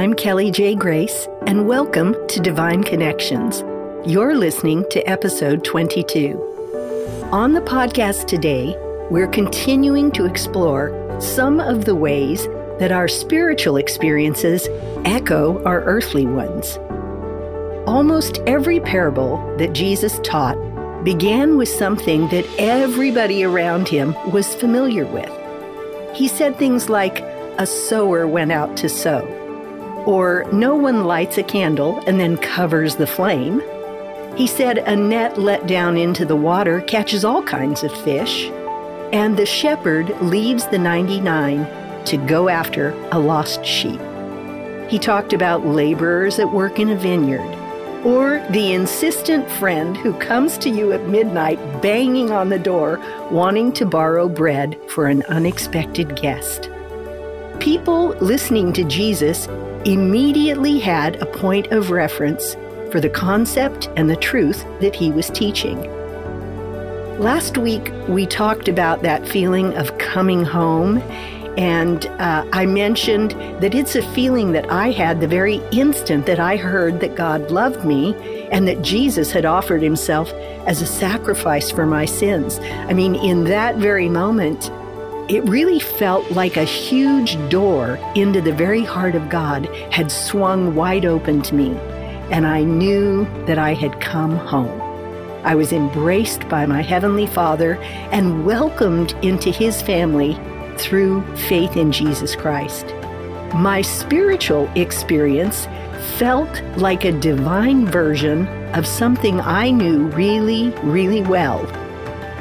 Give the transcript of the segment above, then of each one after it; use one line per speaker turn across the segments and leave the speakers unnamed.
I'm Kelly J. Grace, and welcome to Divine Connections. You're listening to episode 22. On the podcast today, we're continuing to explore some of the ways that our spiritual experiences echo our earthly ones. Almost every parable that Jesus taught began with something that everybody around him was familiar with. He said things like, A sower went out to sow, or No one lights a candle and then covers the flame. He said, A net let down into the water catches all kinds of fish, and the shepherd leaves the 99 to go after a lost sheep. He talked about laborers at work in a vineyard, or the insistent friend who comes to you at midnight banging on the door wanting to borrow bread for an unexpected guest. People listening to Jesus immediately had a point of reference for the concept and the truth that he was teaching. Last week, we talked about that feeling of coming home and uh, I mentioned that it's a feeling that I had the very instant that I heard that God loved me and that Jesus had offered himself as a sacrifice for my sins. I mean, in that very moment, it really felt like a huge door into the very heart of God had swung wide open to me, and I knew that I had come home. I was embraced by my Heavenly Father and welcomed into His family through faith in Jesus Christ. My spiritual experience felt like a divine version of something I knew really, really well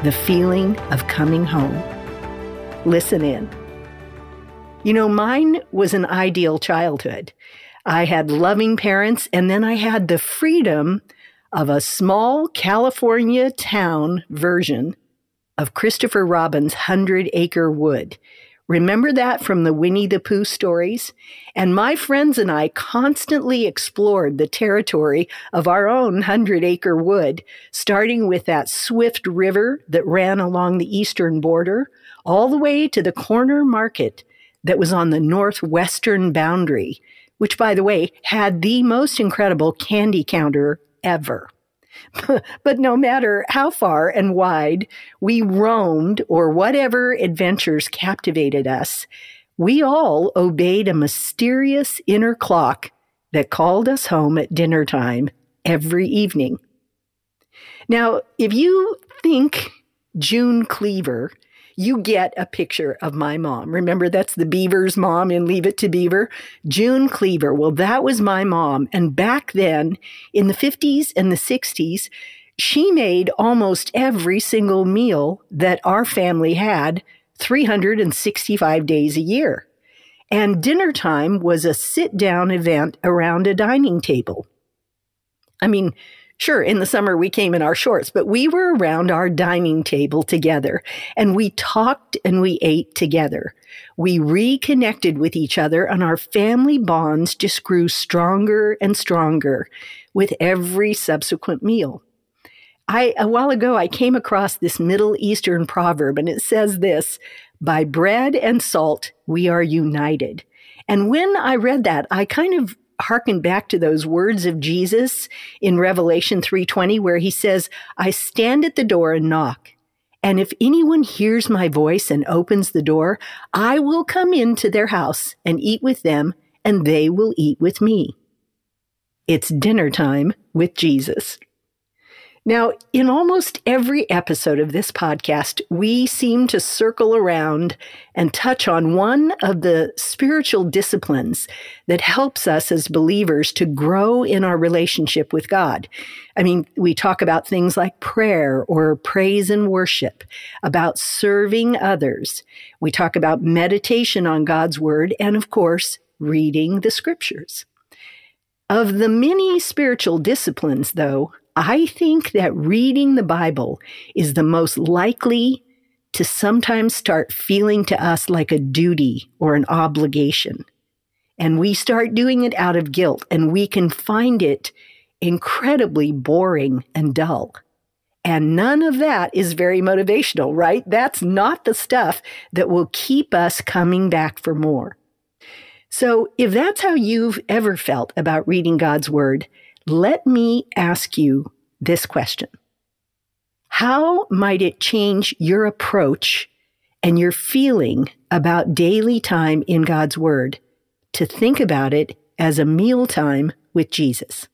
the feeling of coming home. Listen in. You know, mine was an ideal childhood. I had loving parents, and then I had the freedom of a small California town version of Christopher Robin's Hundred Acre Wood. Remember that from the Winnie the Pooh stories? And my friends and I constantly explored the territory of our own Hundred Acre Wood, starting with that swift river that ran along the eastern border, all the way to the corner market that was on the northwestern boundary, which, by the way, had the most incredible candy counter ever. but no matter how far and wide we roamed or whatever adventures captivated us, we all obeyed a mysterious inner clock that called us home at dinner time every evening. Now, if you think June Cleaver you get a picture of my mom. Remember, that's the Beaver's mom in Leave It to Beaver? June Cleaver. Well, that was my mom. And back then, in the 50s and the 60s, she made almost every single meal that our family had 365 days a year. And dinner time was a sit down event around a dining table. I mean, Sure, in the summer we came in our shorts, but we were around our dining table together and we talked and we ate together. We reconnected with each other and our family bonds just grew stronger and stronger with every subsequent meal. I, a while ago, I came across this Middle Eastern proverb and it says this, by bread and salt, we are united. And when I read that, I kind of harken back to those words of Jesus in Revelation 3:20 where he says, "I stand at the door and knock, and if anyone hears my voice and opens the door, I will come into their house and eat with them, and they will eat with me." It's dinner time with Jesus. Now, in almost every episode of this podcast, we seem to circle around and touch on one of the spiritual disciplines that helps us as believers to grow in our relationship with God. I mean, we talk about things like prayer or praise and worship, about serving others. We talk about meditation on God's word, and of course, reading the scriptures. Of the many spiritual disciplines, though, I think that reading the Bible is the most likely to sometimes start feeling to us like a duty or an obligation. And we start doing it out of guilt, and we can find it incredibly boring and dull. And none of that is very motivational, right? That's not the stuff that will keep us coming back for more. So, if that's how you've ever felt about reading God's Word, let me ask you this question How might it change your approach and your feeling about daily time in God's Word to think about it as a meal time with Jesus?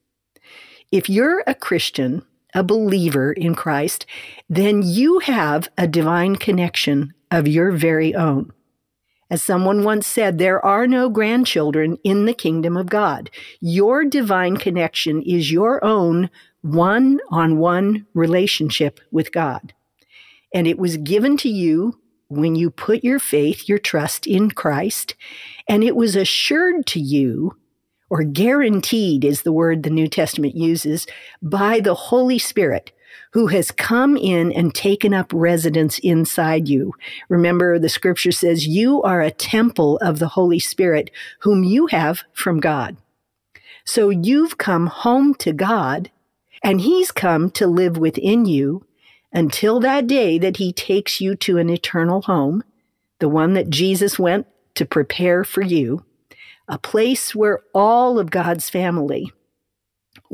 If you're a Christian, a believer in Christ, then you have a divine connection of your very own. As someone once said, there are no grandchildren in the kingdom of God. Your divine connection is your own one on one relationship with God. And it was given to you when you put your faith, your trust in Christ, and it was assured to you, or guaranteed is the word the New Testament uses, by the Holy Spirit who has come in and taken up residence inside you. Remember, the scripture says you are a temple of the Holy Spirit, whom you have from God. So you've come home to God, and He's come to live within you until that day that He takes you to an eternal home, the one that Jesus went to prepare for you, a place where all of God's family,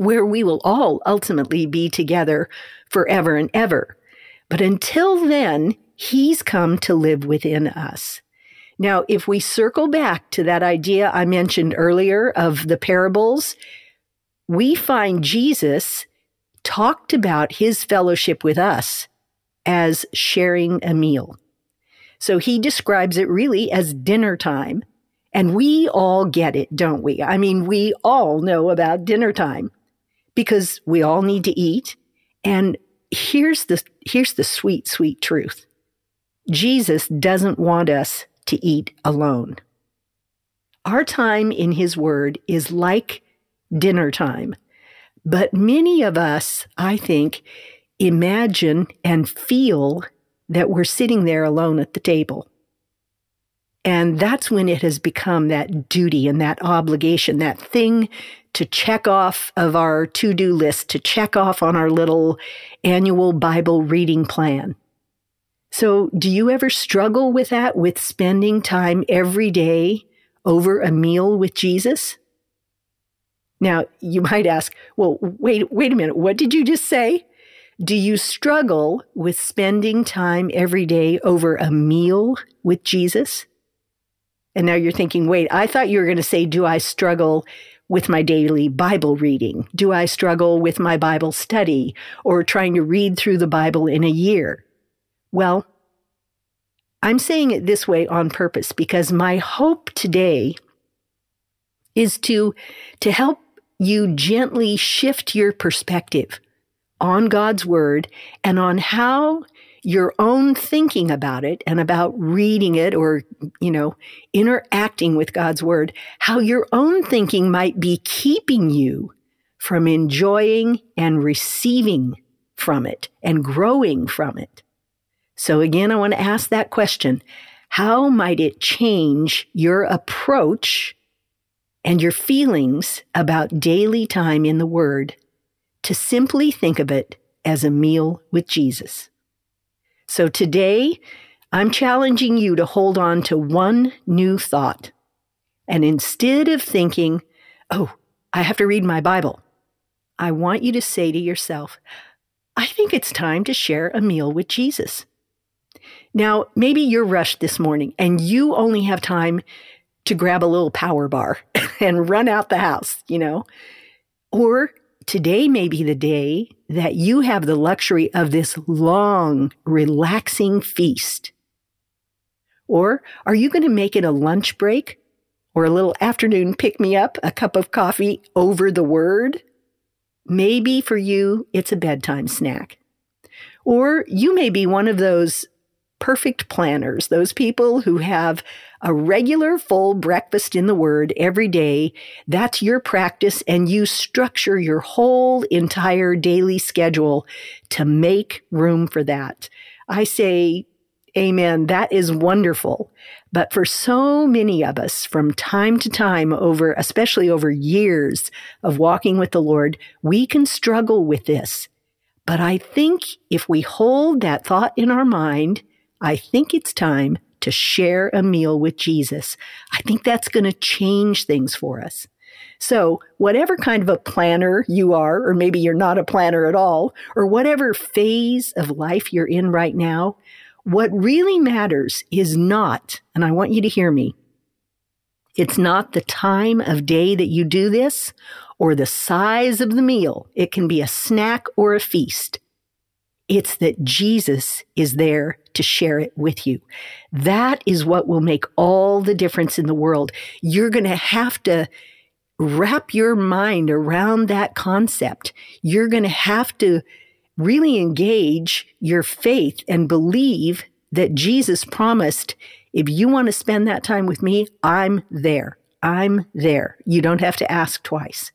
where we will all ultimately be together forever and ever. But until then, He's come to live within us. Now, if we circle back to that idea I mentioned earlier of the parables, we find Jesus talked about his fellowship with us as sharing a meal. So he describes it really as dinner time. And we all get it, don't we? I mean, we all know about dinner time because we all need to eat. And here's the, here's the sweet, sweet truth. Jesus doesn't want us to eat alone. Our time in his word is like dinner time. But many of us, I think, imagine and feel that we're sitting there alone at the table. And that's when it has become that duty and that obligation, that thing to check off of our to do list, to check off on our little annual Bible reading plan. So, do you ever struggle with that, with spending time every day over a meal with Jesus? Now, you might ask, well, wait, wait a minute. What did you just say? Do you struggle with spending time every day over a meal with Jesus? And now you're thinking, wait, I thought you were going to say, do I struggle with my daily Bible reading? Do I struggle with my Bible study or trying to read through the Bible in a year? Well, I'm saying it this way on purpose because my hope today is to, to help you gently shift your perspective on God's word and on how your own thinking about it and about reading it or, you know, interacting with God's word, how your own thinking might be keeping you from enjoying and receiving from it and growing from it. So again, I want to ask that question. How might it change your approach and your feelings about daily time in the Word to simply think of it as a meal with Jesus? So today, I'm challenging you to hold on to one new thought. And instead of thinking, oh, I have to read my Bible, I want you to say to yourself, I think it's time to share a meal with Jesus. Now, maybe you're rushed this morning and you only have time to grab a little power bar and run out the house, you know? Or today may be the day that you have the luxury of this long, relaxing feast? Or are you going to make it a lunch break or a little afternoon pick me up, a cup of coffee over the word? Maybe for you, it's a bedtime snack. Or you may be one of those perfect planners, those people who have a regular full breakfast in the Word every day. That's your practice, and you structure your whole entire daily schedule to make room for that. I say, Amen. That is wonderful. But for so many of us, from time to time, over, especially over years of walking with the Lord, we can struggle with this. But I think if we hold that thought in our mind, I think it's time to share a meal with Jesus, I think that's going to change things for us. So, whatever kind of a planner you are, or maybe you're not a planner at all, or whatever phase of life you're in right now, what really matters is not, and I want you to hear me, it's not the time of day that you do this or the size of the meal. It can be a snack or a feast. It's that Jesus is there to share it with you. That is what will make all the difference in the world. You're going to have to wrap your mind around that concept. You're going to have to really engage your faith and believe that Jesus promised, if you want to spend that time with me, I'm there. I'm there. You don't have to ask twice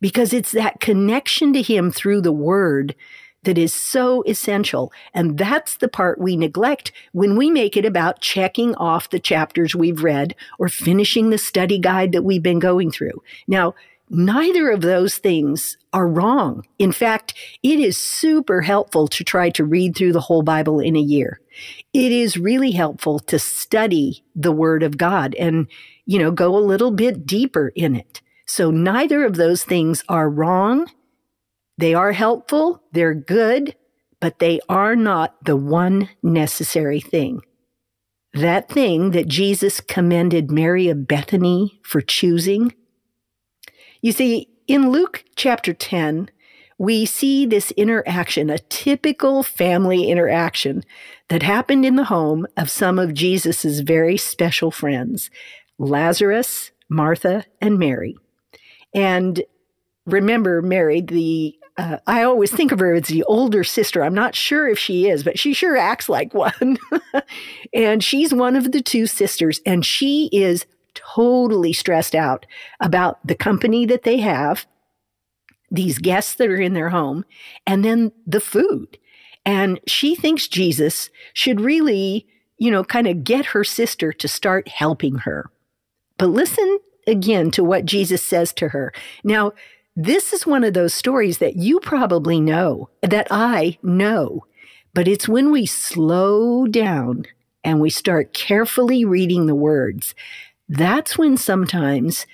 because it's that connection to him through the word that is so essential. And that's the part we neglect when we make it about checking off the chapters we've read or finishing the study guide that we've been going through. Now, neither of those things are wrong. In fact, it is super helpful to try to read through the whole Bible in a year. It is really helpful to study the Word of God and, you know, go a little bit deeper in it. So neither of those things are wrong they are helpful, they're good, but they are not the one necessary thing. That thing that Jesus commended Mary of Bethany for choosing. You see, in Luke chapter 10, we see this interaction, a typical family interaction that happened in the home of some of Jesus's very special friends, Lazarus, Martha, and Mary. And remember Mary, the uh, I always think of her as the older sister. I'm not sure if she is, but she sure acts like one. and she's one of the two sisters, and she is totally stressed out about the company that they have, these guests that are in their home, and then the food. And she thinks Jesus should really, you know, kind of get her sister to start helping her. But listen again to what Jesus says to her. Now, this is one of those stories that you probably know, that I know, but it's when we slow down and we start carefully reading the words, that's when sometimes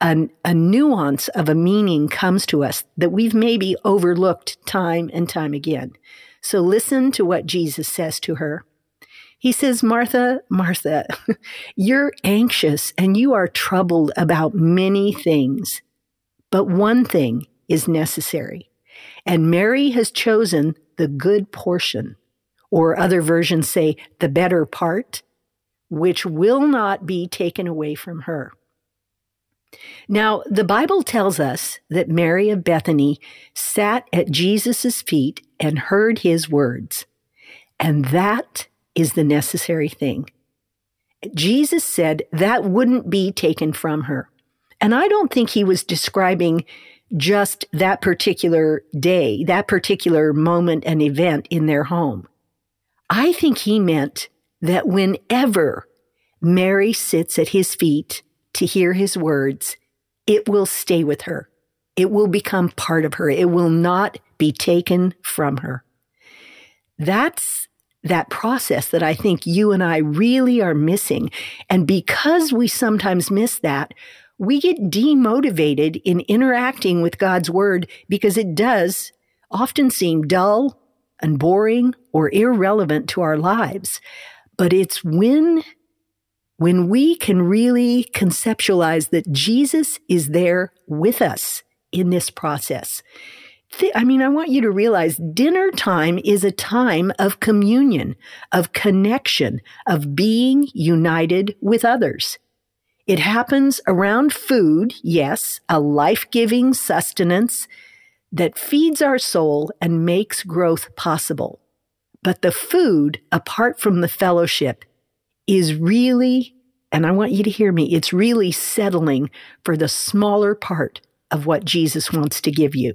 a, a nuance of a meaning comes to us that we've maybe overlooked time and time again. So listen to what Jesus says to her. He says, Martha, Martha, you're anxious and you are troubled about many things. But one thing is necessary. And Mary has chosen the good portion, or other versions say the better part, which will not be taken away from her. Now, the Bible tells us that Mary of Bethany sat at Jesus' feet and heard his words. And that is the necessary thing. Jesus said that wouldn't be taken from her. And I don't think he was describing just that particular day, that particular moment and event in their home. I think he meant that whenever Mary sits at his feet to hear his words, it will stay with her. It will become part of her. It will not be taken from her. That's that process that I think you and I really are missing. And because we sometimes miss that, we get demotivated in interacting with God's word because it does often seem dull and boring or irrelevant to our lives. But it's when when we can really conceptualize that Jesus is there with us in this process. I mean, I want you to realize dinner time is a time of communion, of connection, of being united with others. It happens around food, yes, a life giving sustenance that feeds our soul and makes growth possible. But the food, apart from the fellowship, is really, and I want you to hear me, it's really settling for the smaller part of what Jesus wants to give you.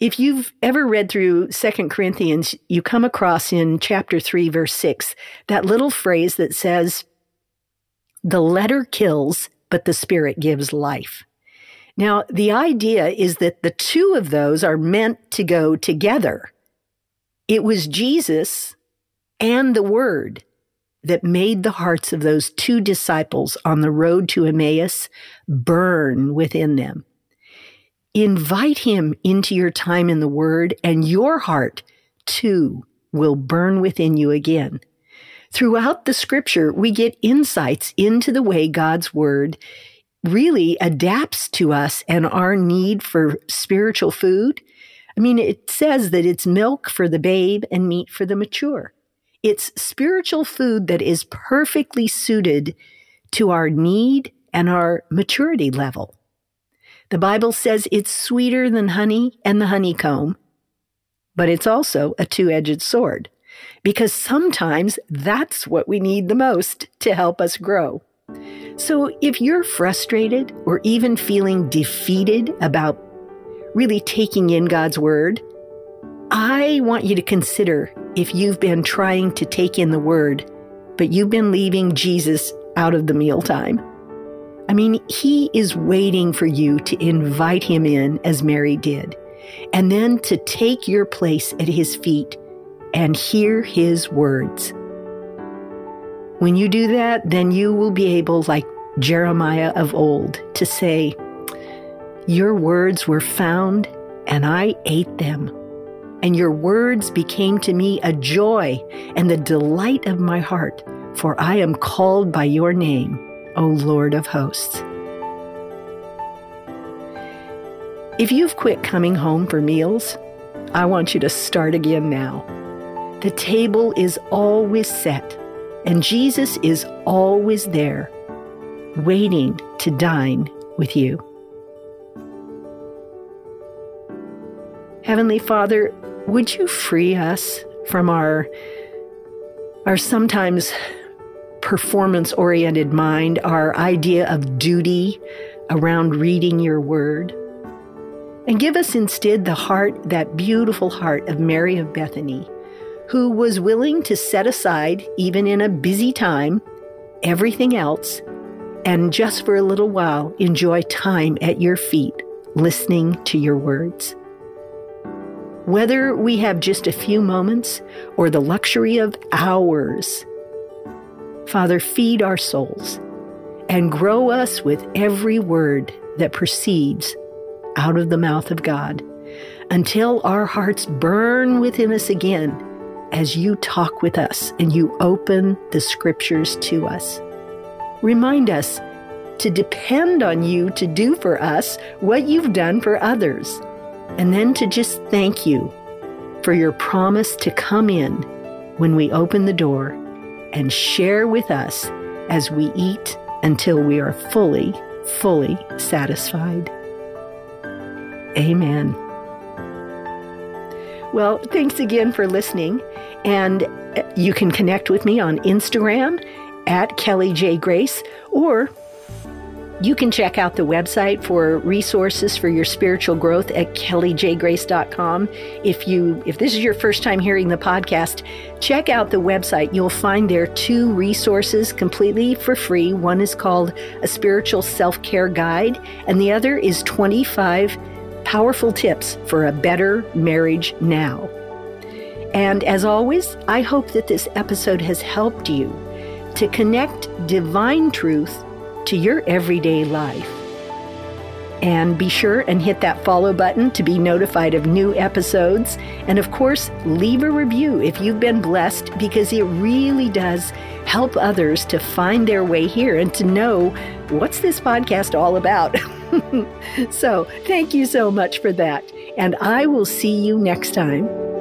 If you've ever read through Second Corinthians, you come across in chapter 3, verse 6, that little phrase that says, the letter kills, but the spirit gives life. Now, the idea is that the two of those are meant to go together. It was Jesus and the Word that made the hearts of those two disciples on the road to Emmaus burn within them. Invite him into your time in the Word, and your heart, too, will burn within you again. Throughout the scripture, we get insights into the way God's Word really adapts to us and our need for spiritual food. I mean, it says that it's milk for the babe and meat for the mature. It's spiritual food that is perfectly suited to our need and our maturity level. The Bible says it's sweeter than honey and the honeycomb, but it's also a two edged sword because sometimes that's what we need the most to help us grow. So if you're frustrated or even feeling defeated about really taking in God's word, I want you to consider if you've been trying to take in the word, but you've been leaving Jesus out of the mealtime. I mean, he is waiting for you to invite him in as Mary did, and then to take your place at his feet and hear his words. When you do that, then you will be able, like Jeremiah of old, to say, Your words were found, and I ate them and your words became to me a joy and the delight of my heart, for I am called by your name, O Lord of hosts. If you've quit coming home for meals, I want you to start again now. The table is always set, and Jesus is always there, waiting to dine with you. Heavenly Father, would you free us from our our sometimes performance oriented mind, our idea of duty around reading your word? And give us instead the heart, that beautiful heart of Mary of Bethany, who was willing to set aside, even in a busy time, everything else, and just for a little while enjoy time at your feet, listening to your words. Whether we have just a few moments or the luxury of hours, Father, feed our souls and grow us with every word that proceeds out of the mouth of God until our hearts burn within us again as you talk with us and you open the scriptures to us. Remind us to depend on you to do for us what you've done for others and then to just thank you for your promise to come in when we open the door and share with us as we eat until we are fully, fully satisfied. Amen. Well, thanks again for listening. And you can connect with me on Instagram at Kelly J. Grace or you can check out the website for resources for your spiritual growth at kellyjgrace.com. If you if this is your first time hearing the podcast, check out the website. You'll find there two resources completely for free. One is called a spiritual self-care guide, and the other is 25 powerful tips for a better marriage now. And as always, I hope that this episode has helped you to connect divine truth to your everyday life. And be sure and hit that follow button to be notified of new episodes. And of course, leave a review if you've been blessed because it really does help others to find their way here and to know what's this podcast all about. so, thank you so much for that. And I will see you next time.